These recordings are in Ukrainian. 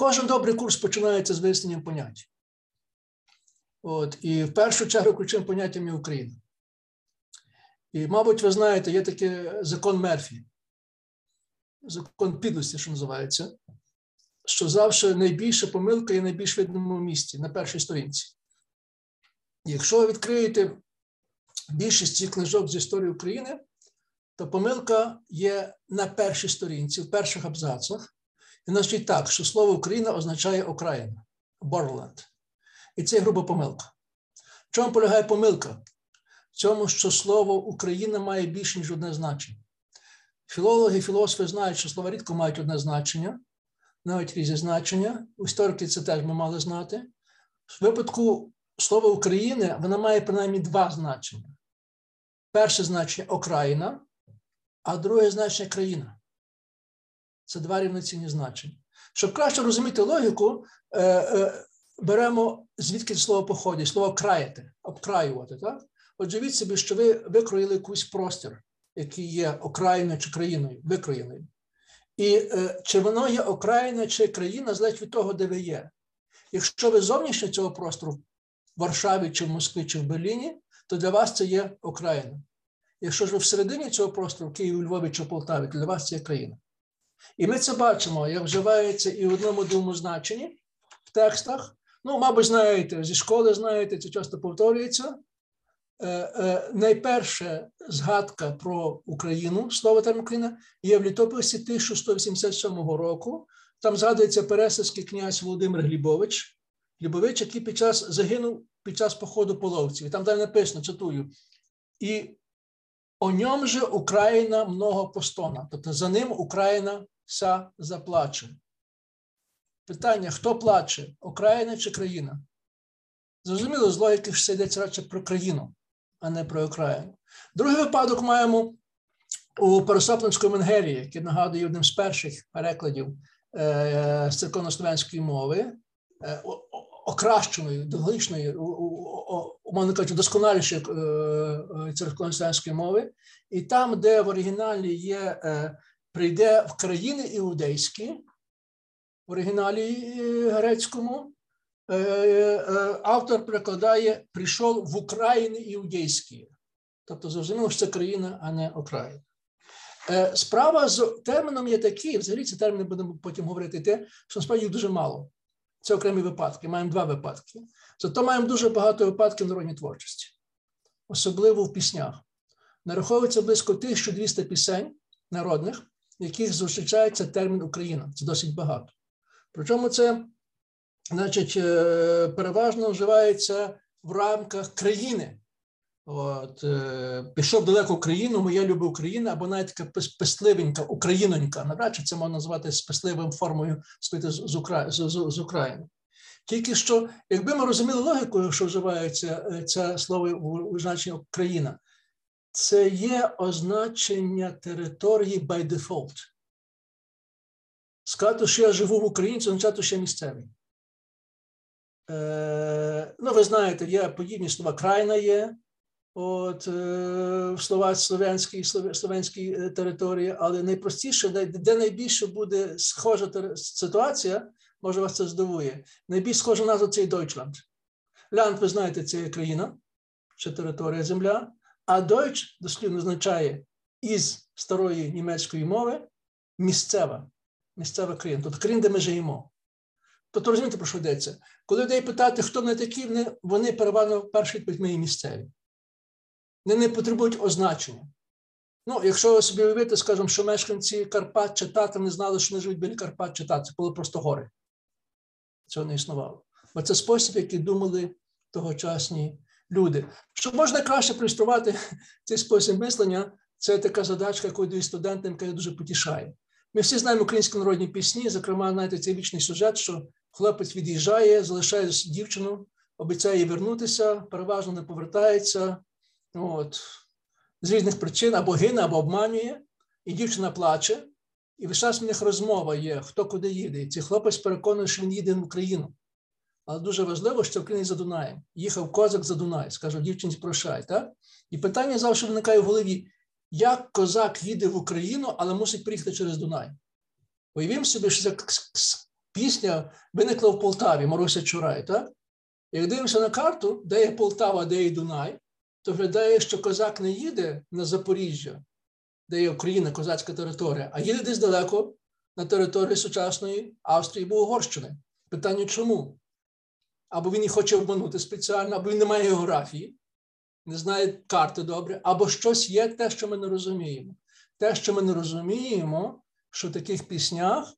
Кожен добрий курс починається з виясненням понять. От, І в першу чергу ключовим поняттям є Україна. І, мабуть, ви знаєте, є такий закон Мерфі, закон підлості, що називається, що завжди найбільша помилка є найбільш видному місці на першій сторінці. Якщо ви відкриєте більшість цих книжок з історії України, то помилка є на першій сторінці, в перших абзацах. Значить так, що слово Україна означає Окраїна, Борленд. І це груба помилка. В чому полягає помилка? В цьому, що слово Україна має більше, ніж одне значення. Філологи, філософи знають, що слова рідко мають одне значення, навіть різні значення. Історики це теж ми мали знати. В випадку слова України вона має принаймні два значення. Перше значення Окраїна, а друге значення країна. Це два рівноцінні значення. Щоб краще розуміти логіку, е, е, беремо звідки слово походить, слово краяти, обкраювати. Так? Отже, від собі, що ви викроїли якийсь простір, який є окраїною чи країною, викроєною. І е, чи воно є окраїна чи країна, залежить від того, де ви є. Якщо ви зовнішньо цього простору в Варшаві, чи в Москві, чи в Берліні, то для вас це є окраїна. Якщо ж ви всередині цього простору, в Києві, Львові чи Полтаві, то для вас це є країна. І ми це бачимо, як вживається і в одному другому значенні в текстах. Ну, мабуть, знаєте, зі школи знаєте, це часто повторюється. Е, е, найперша згадка про Україну, слово термін Україна, є в літописі 1187 року. Там згадується пересадський князь Володимир Глібович, Глібович, який під час загинув під час походу половців. І там далі написано, цитую, і о ньому же Україна много постона. Тобто за ним Україна вся заплаче. Питання: хто плаче? Україна чи країна? Зрозуміло, з логіки це йдеться радше про країну, а не про Україну. Другий випадок маємо у Пересопницької Менгерії, який нагадує одним з перших перекладів е, з церковнослов'янської мови, е, окращеної, довголічної, умовно кажучи, досконалішої е, церковнослов'янської мови. І там, де в оригіналі є прийде в країни іудейські, в оригіналі грецькому, Е, е, автор перекладає прийшов в Україні іудейські. Тобто, зрозуміло, що це країна, а не Україна. Е, справа з терміном є такі, взагалі ці терміни будемо потім говорити, те, що насправді їх дуже мало. Це окремі випадки. Маємо два випадки. Зато маємо дуже багато випадків в народній творчості, особливо в піснях. Нараховується близько 1200 пісень народних, в яких зустрічається термін Україна. Це досить багато. Причому це значить, е, переважно вживається в рамках країни. От, е, Пішов далеко в країну, моя люба Україна, або навіть така пестливенька Українонька. Навряд чи це можна назвати спесливим формою з, Укра... з, з, з України. Тільки що, якби ми розуміли логіку, що вживається е, це слово у значенні Україна, це є означення території by default. Сказати, що я живу в Україні, це означає, що я місцевий. Е, ну, ви знаєте, є подібні слова крайна є, от е, слова слов'янській слов'янській е, території, але найпростіше, де найбільше буде схожа ситуація, може вас це здивує. Найбільш схожа назва це Deutschland. Лянд, ви знаєте, це є країна, чи територія земля, а Deutsch дослівно означає із старої німецької мови місцева, місцева країна, тобто країна, де ми живемо. Тобто розумієте, про що йдеться? Коли людей питати, хто вони такі, вони, переважно перші відповідь мої місцеві. Вони не потребують означення. Ну, якщо собі уявити, скажімо, що мешканці Карпат чи Татар не знали, що вони живуть біля Карпат чи Татар, це були просто гори. Цього не існувало. Бо це спосіб, який думали тогочасні люди. Щоб можна краще пристувати цей спосіб мислення, це така задачка, яку даю студентам, яка дуже потішає. Ми всі знаємо українські народні пісні, зокрема, знаєте, цей вічний сюжет, що хлопець від'їжджає, залишає дівчину, обіцяє їй вернутися, переважно не повертається. От, З різних причин або гине, або обманює, і дівчина плаче. І весь час в них розмова є, хто куди їде. І цей хлопець переконує, що він їде в Україну. Але дуже важливо, що в Україні за Дунаєм. Їхав козак за Дунай, скаже, дівчинці прощай. Так? І питання завжди виникає в голові: як козак їде в Україну, але мусить приїхати через Дунай? Уявімо собі, що це пісня виникла в Полтаві, Маруся Чурай. так? Як дивимося на карту, де є Полтава, де є Дунай, то виглядає, що козак не їде на Запоріжжя, де є Україна, козацька територія, а їде десь далеко на території сучасної Австрії або Угорщини. Питання чому? Або він і хоче обманути спеціально, або він не має географії, не знає карти добре, або щось є те, що ми не розуміємо. Те, що ми не розуміємо, що в таких піснях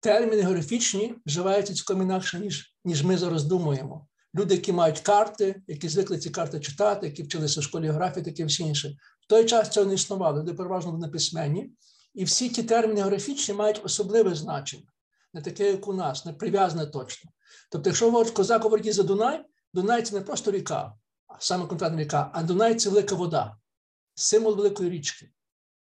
терміни географічні вживаються цілком інакше, ніж, ніж ми зараз думаємо. Люди, які мають карти, які звикли ці карти читати, які вчилися в школі географії, таке всі інше. В той час цього не існувало, люди переважно були письменні. І всі ті терміни географічні мають особливе значення, не таке, як у нас, не прив'язане точно. Тобто, якщо козак говорить за Дунай, Дунай це не просто ріка, а саме конкретна ріка, а Дунай це велика вода, символ великої річки.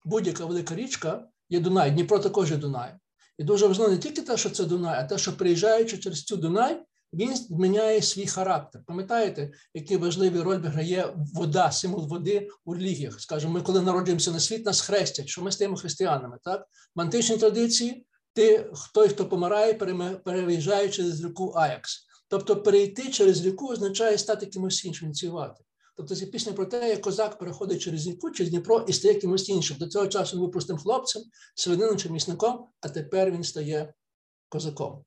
Будь-яка велика річка є Дунай, Дніпро також є Дунай. І дуже важливо не тільки те, що це Дунай, а те, що приїжджаючи через цю Дунай, він зміняє свій характер. Пам'ятаєте, який важливий роль відграє вода, символ води у релігіях? Скажімо, ми, коли народжуємося на світ, нас хрестять, що ми стаємо християнами. Так? В античній традиції ти, той, хто помирає, переїжджає через ріку Аякс. Тобто перейти через ріку означає стати кимось іншим, ініціювати. Тобто це пісня про те, як козак переходить через ріку, через Дніпро і стає кимось іншим. До цього часу він був простим хлопцем, селяниним чи місником, а тепер він стає козаком.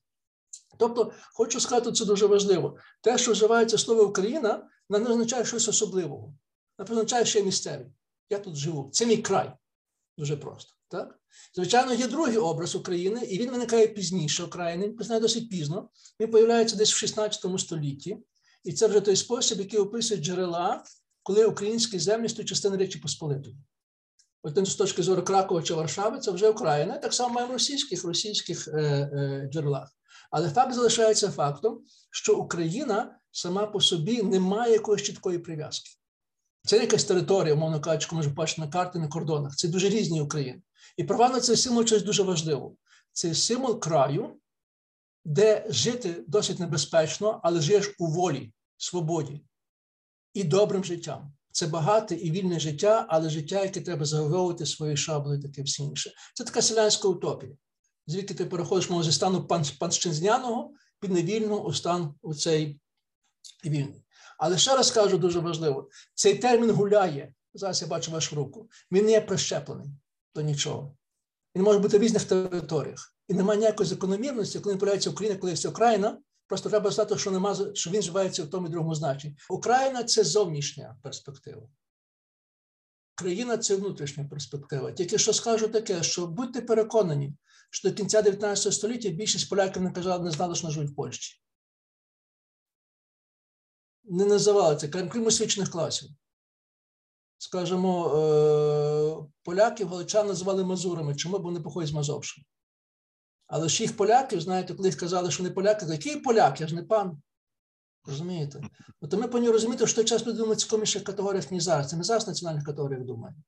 Тобто, хочу сказати, це дуже важливо. Те, що вживається слово Україна, не означає щось особливого. Не означає, що я. Я тут живу. Це мій край. Дуже просто. Так? Звичайно, є другий образ України, і він виникає пізніше України, він виникає досить пізно. Він з'являється десь в 16 столітті. І це вже той спосіб, який описує джерела, коли українські землі стають частиною Речі Посполитої. От з точки зору Кракова чи Варшави, це вже Україна. Так само маємо в російських російських е, е, джерелах. Але факт залишається фактом, що Україна сама по собі не має якоїсь чіткої прив'язки. Це якась територія, умовно кажучи, може бачити на карти на кордонах. Це дуже різні України. І права на цей символ щось дуже важливо. Це символ краю, де жити досить небезпечно, але живеш у волі, свободі і добрим життям. Це багате і вільне життя, але життя, яке треба загововувати свої шабли, таке всі інше. Це така селянська утопія звідки ти переходиш може, зі стану панщинзняного під невільного у стан у цей вільний. Але ще раз кажу дуже важливо: цей термін гуляє. Зараз я бачу вашу руку. Він не є прищеплений до нічого. Він може бути в різних територіях. І немає ніякої закономірності, коли він появляється Україна, коли є Україна. Просто треба знати, що нема, що він живається в тому і другому значенні. Україна це зовнішня перспектива. Країна це внутрішня перспектива. Тільки що скажу таке, що будьте переконані, що до кінця 19 століття більшість поляків не казали, не знали, що живуть в Польщі. Не називали це, крім освічених класів. Скажімо, е, поляків галичан називали мазурами. Чому? Бо вони походять з Мазовщини. Але ж їх поляків, знаєте, коли їх казали, що не поляки, який поляк, я ж не пан. Розумієте? От ми повинні розуміти, що той час люди думають в інших категоріях, ніж зараз. Це не зараз в національних категоріях думаємо.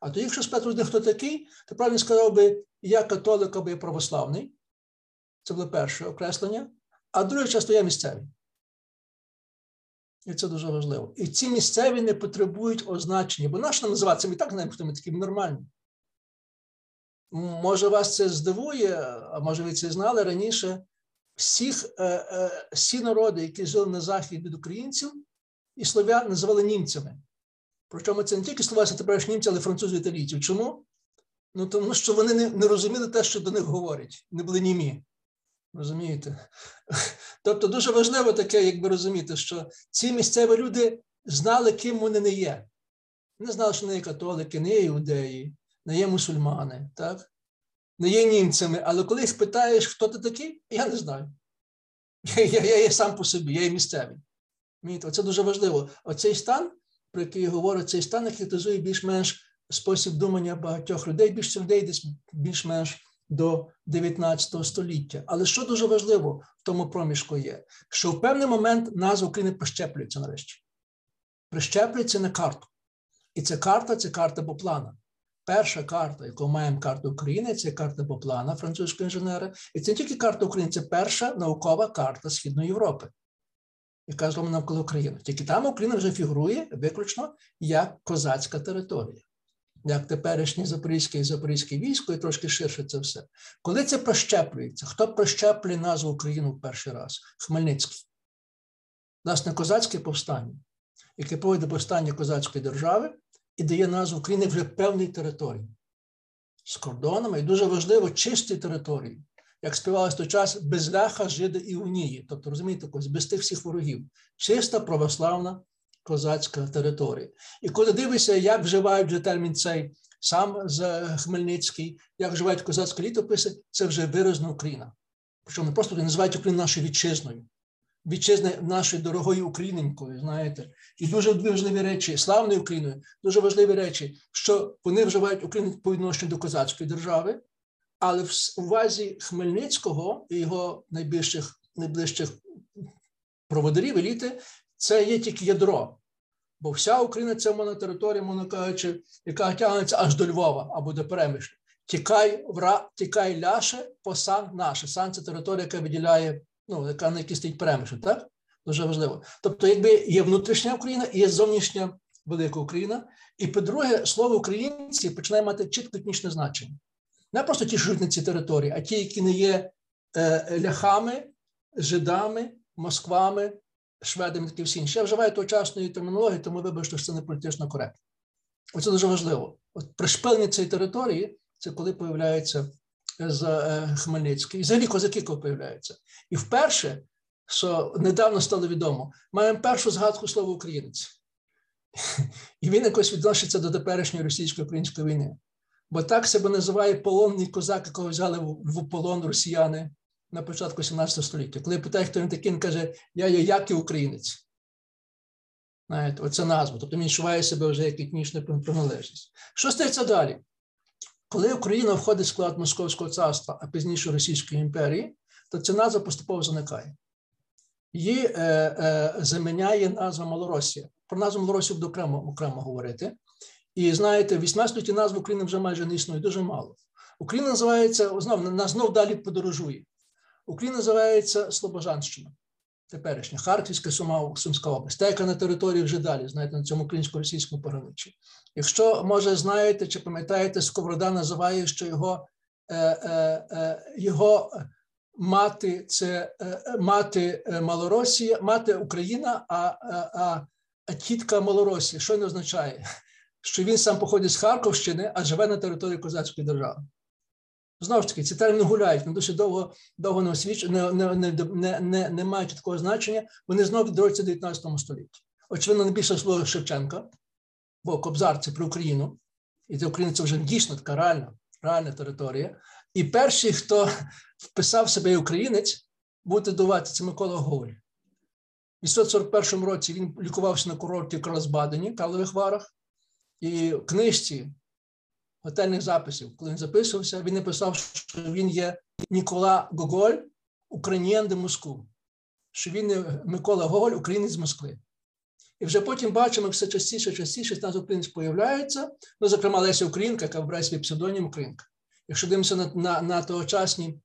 А то, якщо спитати людей, хто такий, то правильно сказав би, я католик або я православний. Це було перше окреслення. А друге часто я місцевий. І це дуже важливо. І ці місцеві не потребують означення, бо наш називатися, ми так знаємо, хто ми такі нормальні. Може, вас це здивує, а може ви це знали раніше. Всіх, е, е, Всі народи, які жили на захід від українців, і слов'ян називали німцями. Причому це не тільки словацькі теперішні німці, але французи італійці. Чому? Ну тому що вони не, не розуміли те, що до них говорять, не були німі. Розумієте? Тобто дуже важливо таке, якби розуміти, що ці місцеві люди знали, ким вони не є. Не знали, що не є католики, не є іудеї, не є мусульмани, так? не є німцями. Але коли їх питаєш, хто ти такий, я не знаю. Я я, я є сам по собі, я є місцевий. Це дуже важливо. Оцей стан про який говорить цей стан, характеризує більш-менш спосіб думання багатьох людей, більше людей десь більш-менш до 19 століття. Але що дуже важливо в тому проміжку є, що в певний момент назва України прищеплюється нарешті. Прищеплюється на карту. І ця карта це карта Боплана. Перша карта, яку маємо карту України, це карта Боплана, французького інженера. І це не тільки карта України, це перша наукова карта Східної Європи яка зроблена навколо України. Тільки там Україна вже фігурує виключно як козацька територія. Як теперішнє Запорізьке і Запорізьке військо, і трошки ширше це все. Коли це прощеплюється, хто прощеплює назву України в перший раз? Хмельницький. Власне, козацьке повстання, яке проводить повстання козацької держави і дає назву України вже певній території з кордонами, і дуже важливо чисті території. Як співалось той час, без ляха, жиди і унії. Тобто, розумієте, без тих всіх ворогів. Чиста православна козацька територія. І коли дивишся, як вживають вже термін цей сам з Хмельницький, як вживають козацькі літописи, це вже виразна Україна. Причому не просто називають Україну нашою вітчизною, вітчизни нашої дорогої Україненькою, знаєте, і дуже важливі речі, славною Україною, дуже важливі речі, що вони вживають Україну по відношенню до козацької держави, але в увазі Хмельницького і його найближчих найближчих проводарів еліти це є тільки ядро. Бо вся Україна це мона територія, мовно кажучи, яка тягнеться аж до Львова або до Перемишля. Тікай вра, тікай ляше, посан наше. Сан це територія, яка виділяє, ну, яка на якій стоїть Перемишль, так? Дуже важливо. Тобто, якби є внутрішня Україна і є зовнішня велика Україна. І по-друге, слово українці починає мати чітко етнічне значення. Не просто ті, що живуть на цій території, а ті, які не є е, ляхами, жидами, москвами, шведами, такі всі інші. Я вживаю тогочасної термінології, тому вибачте, що це не політично коректно. Оце дуже важливо. От пришпилення цієї території це коли появляється з е, Хмельницький. І взагалі козаки коли появляються. І вперше, що недавно стало відомо, маємо першу згадку слова українець. І він якось відноситься до теперішньої російсько-української війни. Бо так себе називає полонний козак, якого взяли в полон росіяни на початку 17 століття. Коли я питаю, хто він такий, він каже, я є як і українець. Знаєте, Оце назва. Тобто він відчуває себе вже як етнічна приналежність. Що стається далі? Коли Україна входить в склад Московського царства, а пізніше Російської імперії, то ця назва поступово зникає. Її е, е, заміняє назва Малоросія. Про назву Малоросію буду окремо окремо говорити. І знаєте, в 18 столітті назви України вже майже не існує, дуже мало. Україна називається, знову нас знов далі подорожує. Україна називається Слобожанщина, теперішня, Харківська Сума, Сумська область, та яка на території вже далі, знаєте, на цьому українсько-російському пограничі. Якщо, може, знаєте чи пам'ятаєте, Сковорода називає, що його е, е, е, його мати це е, мати Малоросія, мати Україна, а, а, а тітка Малоросія. Що не означає? Що він сам походить з Харківщини, а живе на території Козацької держави. Знову ж таки, ці терміни гуляють, вони досить довго довго не освіч... не, не, не, не, не мають такого значення, вони знову відроються в 19 столітті. Очевидно, найбільше слово Шевченка, бо Кобзар це про Україну, і це Україна це вже дійсно така реальна, реальна територія. І перший, хто вписав себе українець, буде дувати це Микола Гоголь. В 1941 році він лікувався на курорті в Карлсбадені, Карлових Варах, і в книжці готельних записів, коли він записувався, він написав, що він є Нікола Гоголь, українєн де Москву, що він є Микола Гоголь, українець з Москви. І вже потім бачимо, все частіше, частіше нас українець появляється, ну, зокрема, Леся Українка, яка вбирає свій псевдонім Українка. Якщо дивимося на на, на тогочасні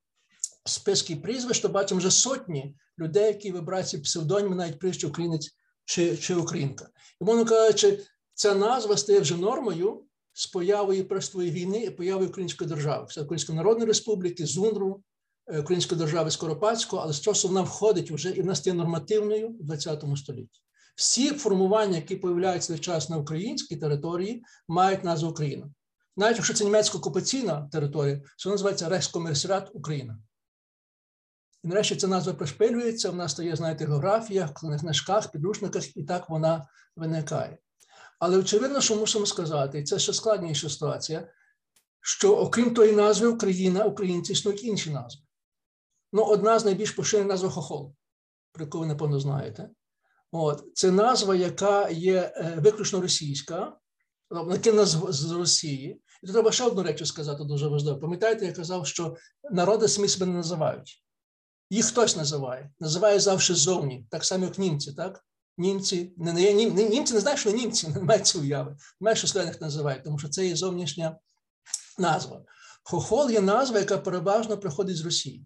списки прізвищ, то бачимо вже сотні людей, які вибирають ці псевдоніми, навіть прізвище українець чи чи українка. І мовно кажучи, ця назва стає вже нормою з появою Першої війни і появою Української держави, Це Української Народної Республіки, Зундру, е, Української держави Скоропадського, але з часу вона входить вже і вона стає нормативною в ХХ столітті. Всі формування, які появляються час на українській території, мають назву Україна. Навіть якщо це німецько окупаційна територія, що називається Рейхскомерсерат Україна. І нарешті ця назва пришпилюється, вона стає, знаєте, в географіях, книжках, підручниках, і так вона виникає. Але очевидно, що мусимо сказати, і це ще складніша ситуація, що окрім тої назви Україна, українці існують інші назви. Ну, одна з найбільш поширених назв Хохол, про яку ви напевно знаєте. От. Це назва, яка є е, виключно російська, накинена з Росії. І тут треба ще одну речі сказати дуже важливо. Пам'ятаєте, я казав, що народи самі себе не називають. Їх хтось називає, називає завжди зовні, так само, як німці, так? Німці, не, не, нім, німці не знають, що німці, не мають цієї уяви. Знають, що слов'яних називають, тому що це є зовнішня назва. Хохол є назва, яка переважно приходить з Росії.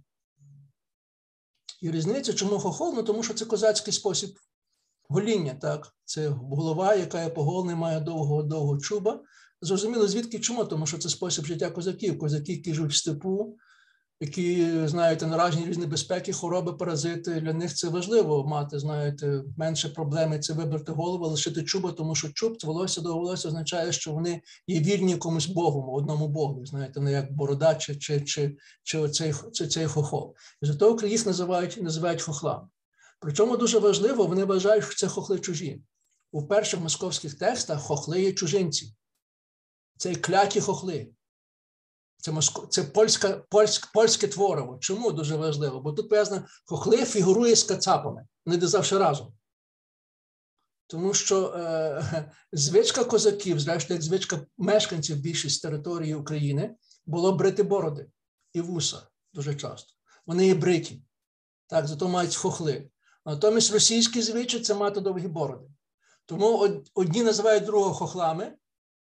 І різниця, чому хохол? Ну тому що це козацький спосіб гоління. так? Це голова, яка є поголена, має довго довго чуба, Зрозуміло, звідки чому? Тому що це спосіб життя козаків. Козаки, які живуть в степу, які знаєте, наражені різні безпеки, хвороби, паразити. Для них це важливо мати, знаєте, менше проблеми це вибрати голову, лишити чуба, тому що чуб, волосся до волосся означає, що вони є вільні комусь Богу, одному Богу, знаєте, не як борода чи чи, чи, чи цей, чи цей хохол. За того їх називають називають хохлами. Причому дуже важливо, вони вважають, що це хохли чужі. У перших московських текстах хохли є чужинці. Це кляті хохли. Це моско... це польська, польськ, польське творово. Чому дуже важливо? Бо тут пояснено, хохли фігурує з кацапами, вони де завжди разом. Тому що е, звичка козаків, зрештою, як звичка мешканців більшість території України, було брити бороди і вуса дуже часто. Вони є бриті, так, зато мають хохли. Натомість російські звичаї це мати довгі бороди. Тому одні називають другого хохлами,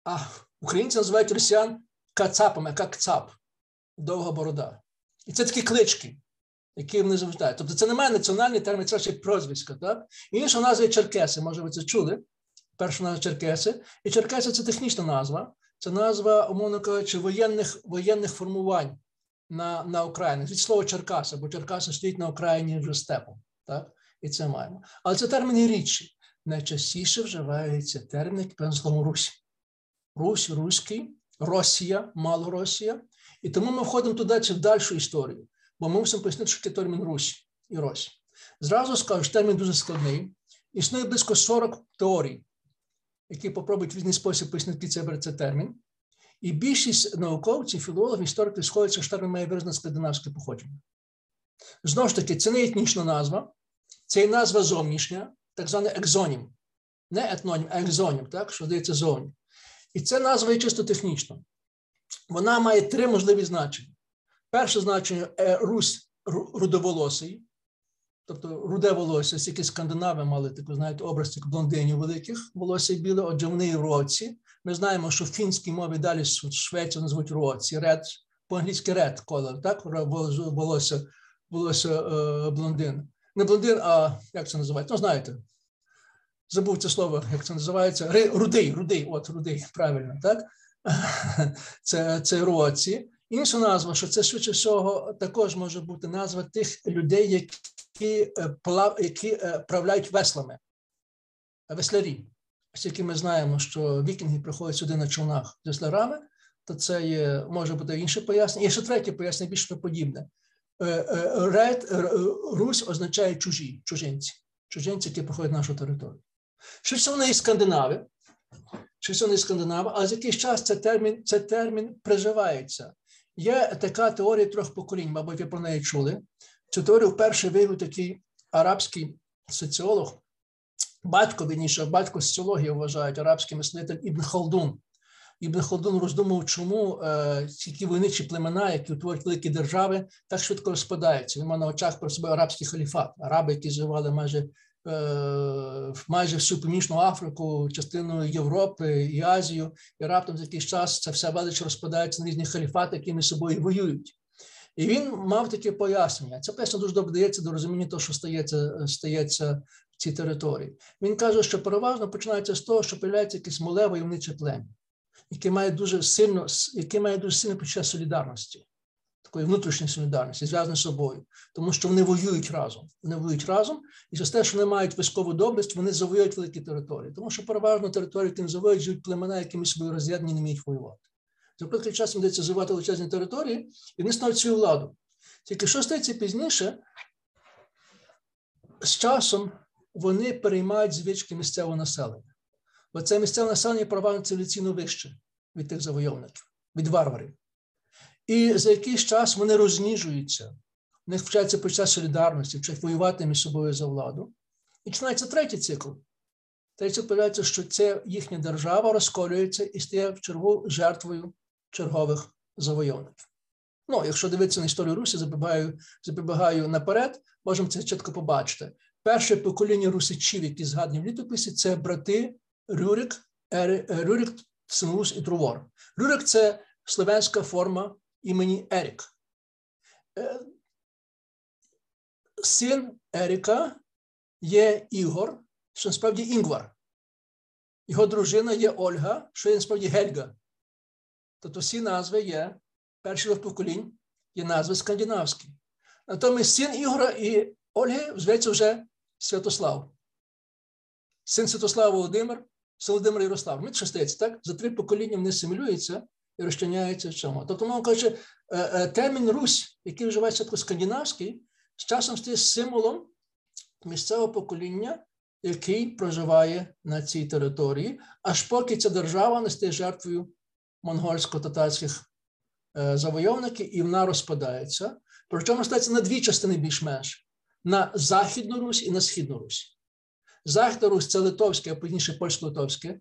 а українці називають росіян кацапами, як цап, довга борода. І це такі клички, які вони завжди. Тобто це немає національний термін, це ще прозвисько. Так? Інша назва черкеси, може ви це чули. Перша назва черкеси. І черкеси це технічна назва. Це назва, умовно кажучи, воєнних воєнних формувань на на Україні. Від слова Черкаса, бо Черкаси стоїть на Україні вже степом. Так? І це маємо. Але це терміни рідші. Найчастіше вживається термін, як словом Русь. Русь, Руський, Росія, Малоросія. І тому ми входимо туди чи в дальшу історію, бо ми мусимо пояснити, що таке термін Русь і Рось. Зразу скажу, що термін дуже складний. Існує близько 40 теорій, які попробують в різний спосіб пояснити цей це термін. І більшість науковців, філологів, істориків сходяться, що термін має виразне скандинавське походження. Знову ж таки, це не етнічна назва, це є назва зовнішня, так званий екзонім. Не етнонім, а екзонім, так, що здається зовні. І це назва є чисто технічна. Вона має три можливі значення. Перше значення е Русь рудоволосий, тобто руде волосся, стільки скандинави мали таку, знаєте, образ цих блондинів великих, волосся біле, отже, вони і році. Ми знаємо, що в фінській мові далі Швецію назвуть році, ред, по-англійськи ред колор, так, волосся, волосся е, блондин. Не блондин, а як це називається? Ну, знаєте, забув це слово, як це називається, рудий, рудий, от рудий, правильно, так? Це це році. Інша назва, що це швидше всього також може бути назва тих людей, які е, які е, правляють веслами, веслярі. Оскільки ми знаємо, що вікінги приходять сюди на човнах з веслярами, то це є, може бути інше пояснення. І ще третє пояснення більш подібне. Е, Ред, Русь означає чужі, чужинці, чужинці, які проходять нашу територію. Щось вони і скандинави, щось вони і скандинави, але за якийсь час цей термін цей термін приживається. Є така теорія трьох поколінь, мабуть, ви про неї чули. Цю теорію вперше вивів такий арабський соціолог, батько вірніше, батько соціології вважають арабський мислитель Ібн Халдун. Ібн Халдун роздумав, чому е, ті войничі племена, які утворюють великі держави, так швидко розпадаються. Він мав на очах про себе арабський халіфат, араби, які живали майже майже всю північну Африку, частину Європи і Азію, і раптом за якийсь час це все велич розпадається на різні халіфати, які між собою воюють. І він мав таке пояснення. Це пояснення дуже добре дається до розуміння того, що стається стається в цій території. Він каже, що переважно починається з того, що появляється якесь моле войовниче плем'я, яке має дуже сильно, яке має дуже сильне почуття солідарності такої внутрішньої солідарності, зв'язані з собою, тому що вони воюють разом. Вони воюють разом, і через те, що вони мають військову доблесть, вони завоюють великі території, тому що переважно території, які завоюють, живуть племена, які між собою роз'єднані, не вміють воювати. За короткий час йдеться завоювати величезні території, і вони ставлять свою владу. Тільки що стається пізніше, з часом вони переймають звички місцевого населення. Бо це місцеве населення переважно цивілізаційно вище від тих завойовників, від варварів. І за якийсь час вони розніжуються, в них вчаться почуття солідарності, вчать воювати між собою за владу. І починається третій цикл. Третій цикл появляється, що це їхня держава розколюється і стає в чергу жертвою чергових завойовників. Ну, якщо дивитися на історію Русі, забігаю, забігаю наперед, можемо це чітко побачити. Перше покоління русичів, які згадані в літописі, це брати Рюрик, Рюрик, Синус і Трувор. Рюрик це словенська форма імені Ерік. Е, син Еріка є Ігор, що насправді Інгвар. Його дружина є Ольга, що є насправді Гельга. Тобто всі назви є, перші поколінь є назви скандинавські. Натомість син Ігора і Ольги зветься вже Святослав. Син Святослава Володимир, Володимир Ярослав. Ми шестець, так? За три покоління вони симулюються і розчиняються в цьому. Тобто, мова каже, е, е, термін Русь, який вживається такий скандинавський, з часом стає символом місцевого покоління, який проживає на цій території, аж поки ця держава не стає жертвою монгольсько-татарських е, завойовників, і вона розпадається. Причому стається на дві частини більш-менш: на Західну Русь і на Східну Русь. Західна Русь це Литовське, а пізніше польсько-литовське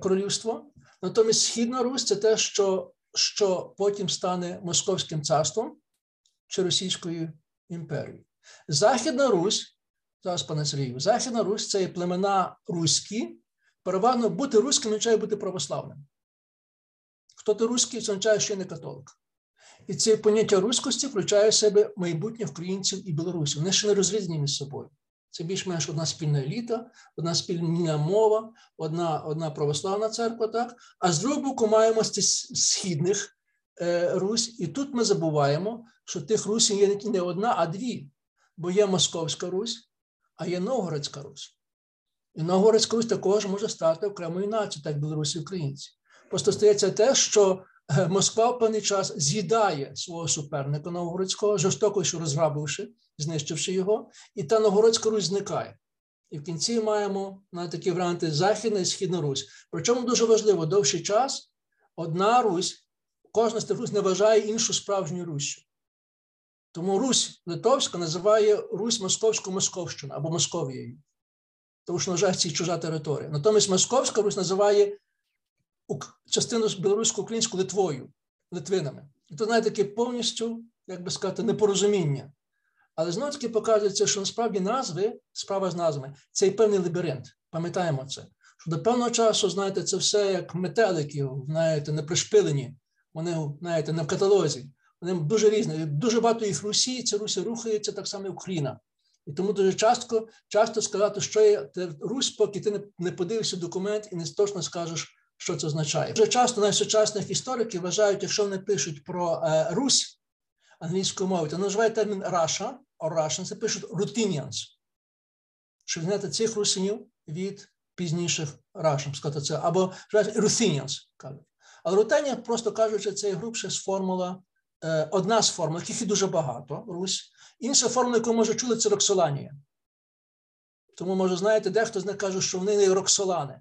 королівство. Натомість Східна Русь це те, що що потім стане Московським царством чи Російською імперією. Західна Русь, зараз пане Сергію, Західна Русь це є племена руські. Переважно бути руським означає бути православним. Хто ти руський, це означає, що не католик. І це поняття руськості включає в себе майбутніх українців і білорусів. Вони ще не розрізані між собою. Це більш-менш одна спільна еліта, одна спільна мова, одна одна православна церква, так? А з другого боку, маємо східних е, Русь, і тут ми забуваємо, що тих Русів є не одна, а дві. Бо є Московська Русь, а є Новгородська Русь. І Новгородська Русь також може стати окремою нацією, так білорусі українці. Просто стається те, що Москва в певний час з'їдає свого суперника Новгородського, жорстоко що розграбивши знищивши його, і та Новгородська Русь зникає. І в кінці маємо на такі варіанти Західна і Східна Русь. Причому дуже важливо, довший час одна Русь, кожна з тих Русь не вважає іншу справжню Руссю. Тому Русь Литовська називає Русь Московську Московщину або Московією. Тому що, вважає, це чужа територія. Натомість Московська Русь називає частину білорусько українську Литвою, Литвинами. І то знаєте, таке повністю, як би сказати, непорозуміння. Але знову таки показується, що насправді назви, справа з назвами, це і певний лабіринт. Пам'ятаємо це. Що до певного часу, знаєте, це все як метелики, знаєте, не пришпилені, вони, знаєте, не в каталозі. Вони дуже різні. Дуже багато їх Русі, це Русі рухається так само, як Україна. І тому дуже часто часто сказати, що є Русь, поки ти не подивишся документ і не точно скажеш, що це означає. Дуже часто найсучасних істориків вважають, якщо вони пишуть про е, Русь англійською мовою, то називають термін Russia, or Russians, це пишуть Ruthenians, щоб зняти цих русинів від пізніших Russians, сказати це, або Ruthenians, кажуть. Але Рутенія, просто кажучи, це грубше з формула, е, одна з формул, яких і дуже багато, Русь. Інша формула, яку може чули, це Роксоланія. Тому, може, знаєте, дехто з них каже, що вони не Роксолани.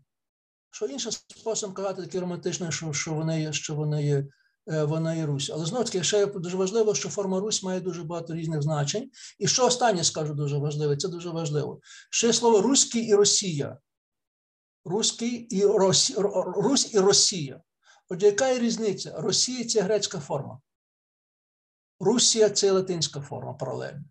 Що іншим способом казати таке романтичне, що що вони є, що вони є Е, вона і Русь. Але знову таки, ще дуже важливо, що форма Русь має дуже багато різних значень. І що останнє скажу дуже важливе, це дуже важливо. Ще слово Руський і Росія. Руський і Росі... Русь і Росія. Отже, яка є різниця? Росія це грецька форма. Русія це латинська форма паралельно.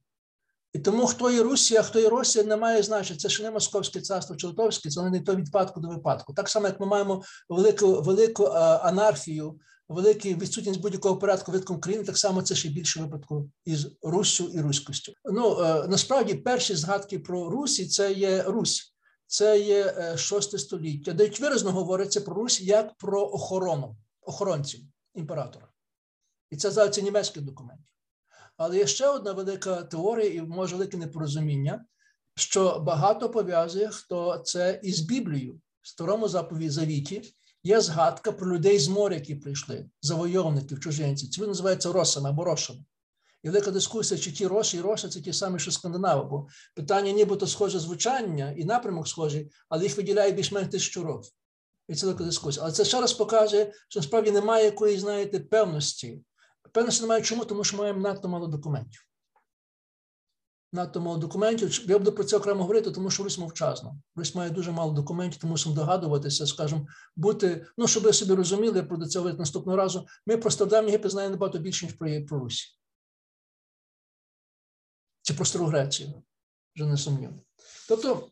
І тому, хто є Русія, хто є Росія, не має значення. Це ще не Московське царство чи Литовське, це не то від випадку до випадку. Так само, як ми маємо велику велику анархію велика відсутність будь-якого порядку витком країни, так само це ще більше випадку із Руссю і Руськістю. Ну е, насправді перші згадки про Русі це є Русь, це є е, шосте століття, де виразно говориться про Русь як про охорону охоронців імператора. І це здається німецьких документів. Але є ще одна велика теорія, і може велике непорозуміння, що багато пов'язує хто це із Біблією в старому заповіді завіті є згадка про людей з моря, які прийшли, завойовників, чужинців. Це називається росами або рошами. І велика дискусія, чи ті роші і роші це ті самі, що скандинави, бо питання нібито схоже звучання і напрямок схожий, але їх виділяють більш-менш тисячу років. І це велика дискусія. Але це ще раз показує, що насправді немає якоїсь, знаєте, певності. Певності немає чому, тому що маємо надто мало документів надто мало документів. Я буду про це окремо говорити, тому що Русь мовчазна. Русь має дуже мало документів, тому мусимо догадуватися, скажімо, бути, ну, щоб ви собі розуміли, я про це говорити наступного разу. Ми про стародавні Єгипет знаємо набагато більше, ніж про, про Русь. Чи про Стару Грецію, вже не сумнівно. Тобто,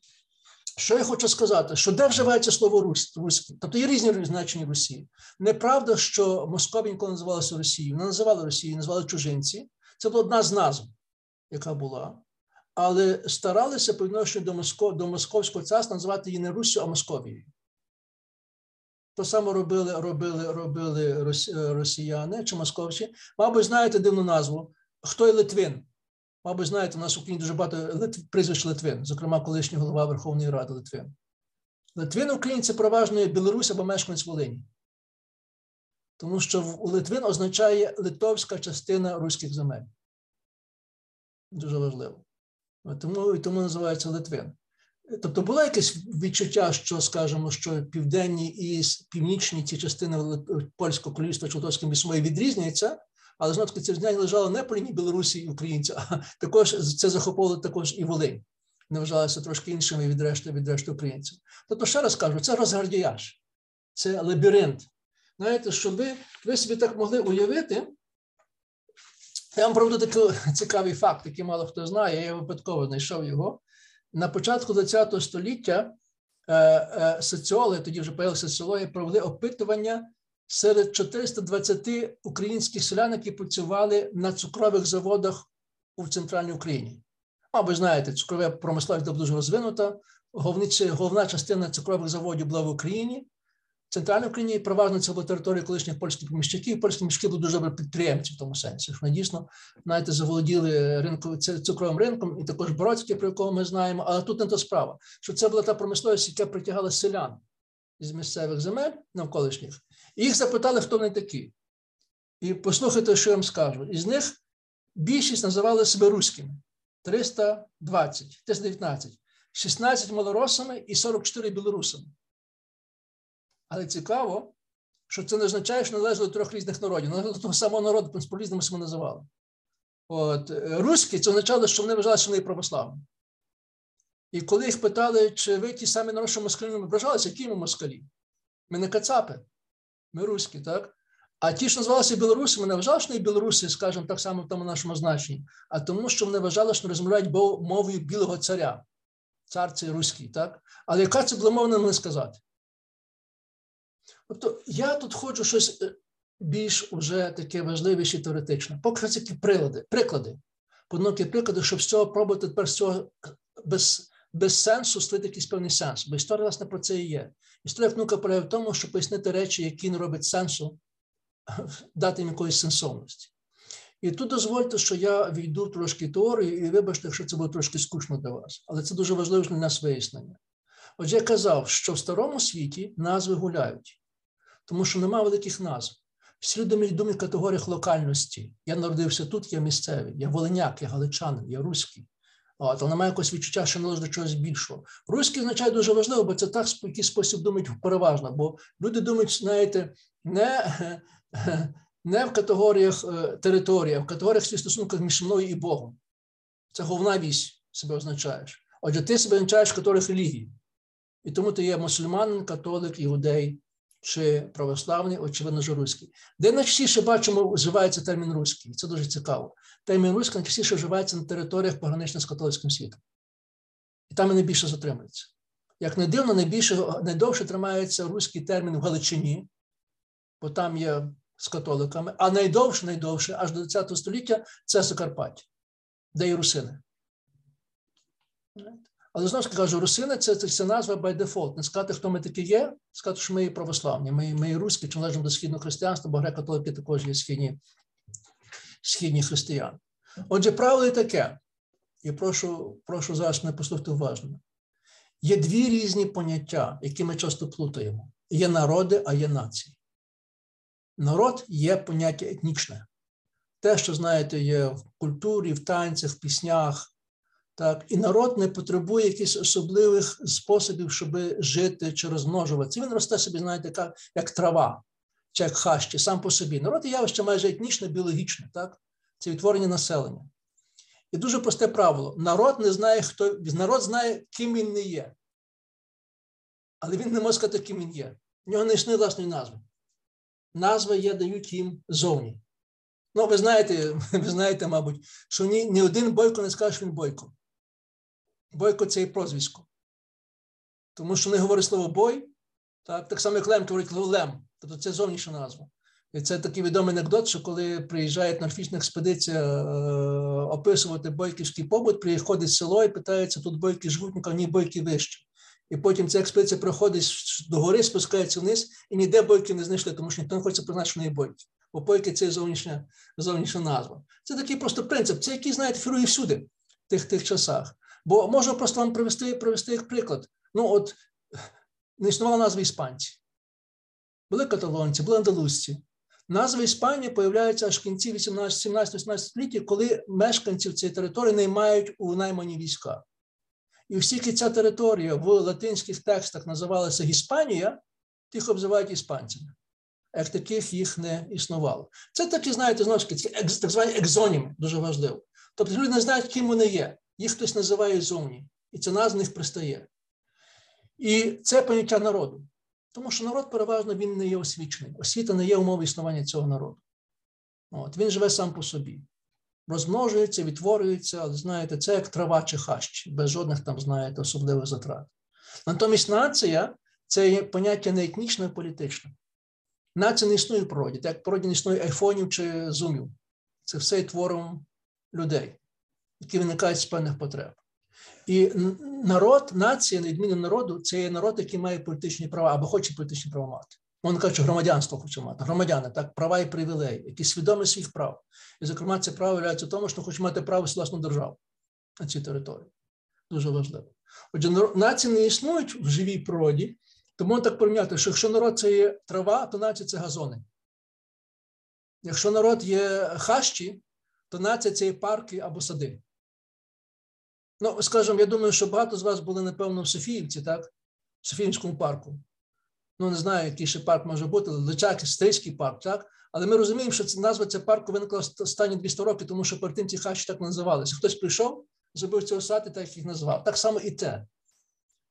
що я хочу сказати, що де вживається слово Русь, руське? Тобто є різні значення Росії. Неправда, що Московія ніколи називалася Росією. Не називали Росією, називали чужинці. Це була одна з назв, яка була але старалися по відношенню до Москов, до Московського царства називати її не Руссю, а Московією. То саме робили робили, робили росіяни чи московці. Мабуть, знаєте дивну назву. Хто є Литвин? Мабуть, знаєте, у нас в Україні дуже багато прізвищ Литвин, зокрема, колишній голова Верховної Ради Литвин. Литвин українці переважно Білорусь або мешканець Волині. Тому що Литвин означає литовська частина руських земель. Дуже важливо. Тому тому називається Литвин. Тобто було якесь відчуття, що, скажімо, що південні і північні ці частини польського королівства Чолтовським Бісмої відрізняються, але знову таки це знання лежало не по лінії Білорусі і українців, а також це захопило також і Волинь. Не вважалося трошки іншими від решти від решти українців. Тобто, ще раз кажу, це розгардіяж, це лабіринт. Знаєте, щоб ви, ви собі так могли уявити. Я вам проведу такий цікавий факт, який мало хто знає, я випадково знайшов його. На початку ХХ століття е, е, соціологи, тоді вже появилися соціологи, провели опитування серед 420 українських селян, які працювали на цукрових заводах у центральній Україні. А ви знаєте, цукрова промисловість була дуже розвинута. Головна частина цукрових заводів була в Україні. В центральній Україні переважно це була територія колишніх польських поміщиків. Польські поміщики були дуже добрі підприємці в тому сенсі. що Вони дійсно знаєте, заволоділи ринку, цукровим ринком, і також Бродське, про якого ми знаємо. Але тут не та справа, що це була та промисловість, яка притягала селян із місцевих земель навколишніх. Їх запитали, хто вони такі. І послухайте, що я вам скажу. Із них більшість називали себе руськими. 320, 319, 16 малоросами і 44 білорусами. Але цікаво, що це не означає, що належало до трьох різних народів. Належало до того самого народу, по різному себе називали. От, Руські це означало, що вони вважали, що вони православні. І коли їх питали, чи ви ті самі народ, що москалі ображалися, які ми москалі? Ми не кацапи, ми руські, так? А ті, що називалися білорусами, не вважали, що вони білоруси, скажімо, так само в тому нашому значенні, а тому, що вони вважали, що вони розмовляють мовою білого царя, цар це руський, так? Але яка це була мова, не сказати. Тобто я тут хочу щось е, більш уже таке важливіше теоретичне. Поки це такі прилади, приклади. Поднокі приклади, щоб з цього пробувати тепер з цього без без сенсу створити якийсь певний сенс. Бо історія, власне, про це і є. Історія як наука полягає в тому, щоб пояснити речі, які не роблять сенсу, дати їм якоїсь сенсовності. І тут дозвольте, що я війду трошки теорію, і вибачте, якщо це буде трошки скучно для вас, але це дуже важливо для нас вияснення. Отже, я казав, що в старому світі назви гуляють, тому що немає великих назв. Всі люди думають в категоріях локальності. Я народився тут, я місцевий, я волиняк, я галичанин, я руський. От, але немає якогось відчуття, що належить до чогось більшого. Руський означає дуже важливо, бо це так, в спосіб думають переважно. Бо люди думають, знаєте, не не в категоріях е, території, а в категоріях стосунках між мною і Богом. Це головна вісь себе означаєш. Отже, ти себе означаєш в категоріях релігії. І тому ти є мусульманин, католик, іудей чи православний, очевидно, ж руський. Де найчастіше бачимо, вживається термін руський. Це дуже цікаво. Термін руський найчастіше вживається на територіях пограничних з католицьким світом. І там і найбільше затримується. Як не дивно, найбільше найдовше тримається руський термін в Галичині, бо там є з католиками, а найдовше, найдовше, аж до 10 століття це Закарпаття, де і русини. Але знову ж кажу, русини це, це, це назва by default. Не сказати, хто ми такі є, сказати, що ми є православні, ми ми є руські, чи належимо до східного християнства, бо греко-католики також є східні східні християни. Отже, правило таке, і прошу прошу зараз не послухати уважно. Є дві різні поняття, які ми часто плутаємо: є народи, а є нації. Народ є поняття етнічне. Те, що, знаєте, є в культурі, в танцях, в піснях. Так, І народ не потребує якихось особливих способів, щоб жити чи розмножуватися. Він росте собі, знаєте, як, як трава, чи як хащі, сам по собі. Народ є явище майже етнічне, біологічне, так? Це відтворення населення. І дуже просте правило: народ не знає, хто народ знає, ким він не є. Але він не може сказати, ким він є. В нього не існує власної назви назви є дають їм зовні. Ну, ви знаєте, ви знаєте, мабуть, що ні, ні один бойко не скаже, що він бойко. Бойко це і прозвисько. Тому що не говорить слово бой, так так само, як Лем говорить лем, тобто це зовнішня назва. І це такий відомий анекдот, що коли приїжджає норфічна експедиція е, описувати бойківський побут, приходить село і питається, тут бойки живуть, ні бойки вище. І потім ця експедиція проходить до гори, спускається вниз, і ніде бойків не знайшли, тому що ніхто не хоче признати, що не є бойки. Бо бойки це зовнішня зовнішня назва. Це такий просто принцип. Це який, знаєте, фірує всюди в тих тих часах. Бо можна просто вам привести привести як приклад. Ну, от не існувала назва іспанці. Були каталонці, були андалузці. Назва Іспанії появляється аж в кінці 17-18 століття, коли мешканців цієї території наймають у наймані війська. І оскільки ця територія в латинських текстах називалася Іспанія, тих обзивають іспанцями. Як таких їх не існувало. Це такі, знаєте, знову ж таки, так звані екзоніми, дуже важливо. Тобто люди не знають, ким вони є. Їх хтось називає зовні, і це назва них пристає. І це поняття народу. Тому що народ переважно він не є освічений. Освіта не є умовою існування цього народу. От, Він живе сам по собі. Розмножується, відтворюється, знаєте, це як трава чи хащ, без жодних там, знаєте, особливих затрат. Натомість нація це є поняття не етнічне, а політичне. Нація не існує в природі, так як в природі не існує айфонів чи зумів. Це все є твором людей, які виникають з певних потреб. І народ, нація, на відміну народу, це є народ, який має політичні права або хоче політичні права мати. Вони кажуть, що громадянство хоче мати. Громадяни, так, права і привілеї, які свідомі своїх прав. І, зокрема, це право являється в тому, що хоче мати право власну державу на цій території. Дуже важливо. Отже, нації не існують в живій природі, тому так порівняти, що якщо народ це є трава, то нація це газони. Якщо народ є хащі, то нація це є парки або сади. Ну, скажімо, я думаю, що багато з вас були, напевно, в Софіївці, так? В Софіївському парку. Ну, не знаю, який ще парк може бути, Личак, Стрийський парк, так? Але ми розуміємо, що назва цього парку виникла останні 200 років, тому що перед тим ці хащі так називалися. Хтось прийшов, зробив цього сади, так їх назвав. Так само і те.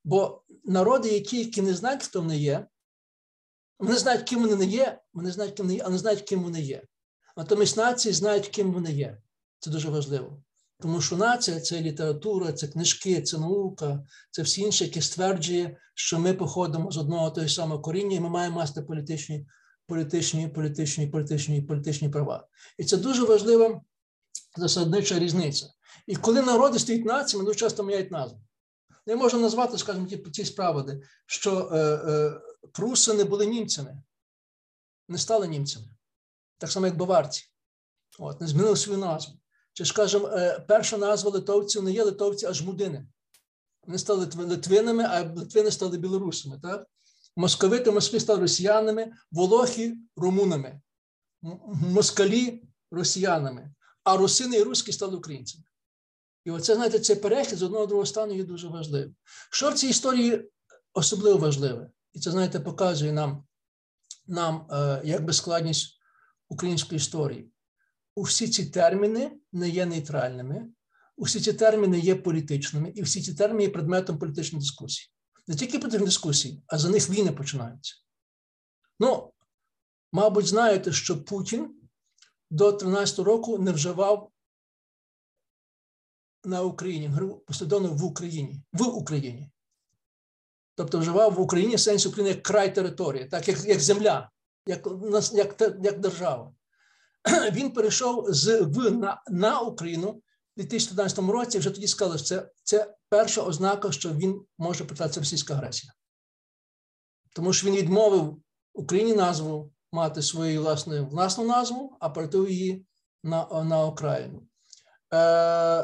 Бо народи, які, які не знають, хто вони є, вони знають, ким вони не є, вони знають, ким вони є, а не знають, ким вони є. Натомість нації знають, ким вони є. Це дуже важливо. Тому що нація це література, це книжки, це наука, це всі інші, які стверджує, що ми походимо з одного того самого коріння, і ми маємо мати політичні, політичні, політичні, політичні, політичні права. І це дуже важлива засаднича різниця. І коли народи стають націями, дуже часто міняють назву. Не можна назвати, скажімо, ті ці справи, що е, е, пруси не були німцями, не стали німцями. Так само, як баварці. От, Не змінили свою назву. Чи скажімо, е, перша назва литовців не є литовці, а жмудини. Вони стали литвинами, а литвини стали білорусами. Так? Московити, москви стали росіянами, волохи румунами, москалі росіянами, а русини і руські стали українцями. І оце, знаєте, цей перехід з одного другого стану є дуже важливим. Що в цій історії особливо важливе? І це, знаєте, показує нам, нам е, якби складність української історії усі ці терміни не є нейтральними, усі ці терміни є політичними, і всі ці терміни є предметом політичної дискусії. Не тільки політичної дискусії, а за них війни починаються. Ну, мабуть, знаєте, що Путін до 13-го року не вживав на Україні, послідовно в Україні, в Україні. Тобто вживав в Україні в сенсі України як край території, так як як земля, як як, як держава. він перейшов з в на, на Україну у 2014 році. Вже тоді сказали, що це це перша ознака, що він може початися російська агресія, тому що він відмовив Україні назву мати свою власну власну назву, а перетив її на на Україну. Е,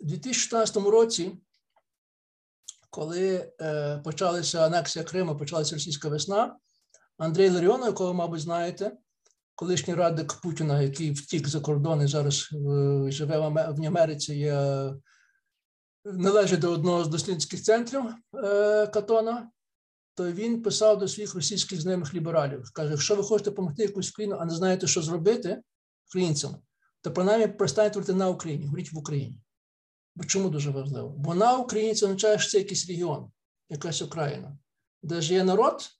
У 2014 році, коли е, почалася анексія Криму, почалася російська весна, Андрій Ларіонов, якого, мабуть, знаєте, колишній радник Путіна, який втік за кордон і зараз е, живе в Америці, є, належить до одного з дослідницьких центрів е, Катона, то він писав до своїх російських знайомих лібералів. Каже: якщо ви хочете допомогти якусь країну, а не знаєте, що зробити українцям, то принаймні перестаньте говорити на Україні, говоріть в Україні. Бо чому дуже важливо? Бо на Україні це означає, що це якийсь регіон, якась Україна, де ж є народ,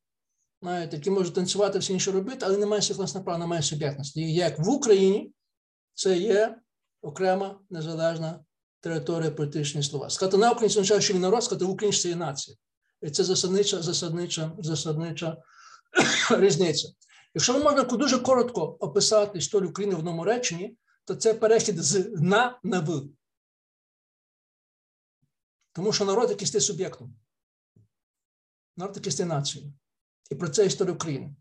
знаєте, які можуть танцювати всі інші робити, але немає своїх власне права, немає суб'єктності. І як в Україні це є окрема незалежна територія політичної слова. Сказати на Україні це означає, що він народ, сказати в Україні це є нація. І це засаднича, засаднича, засаднича різниця. Якщо ми можна дуже коротко описати історію України в одному реченні, то це перехід з на на в. Тому що народ який стає суб'єктом. народ, який стає нацією. І про це історія України.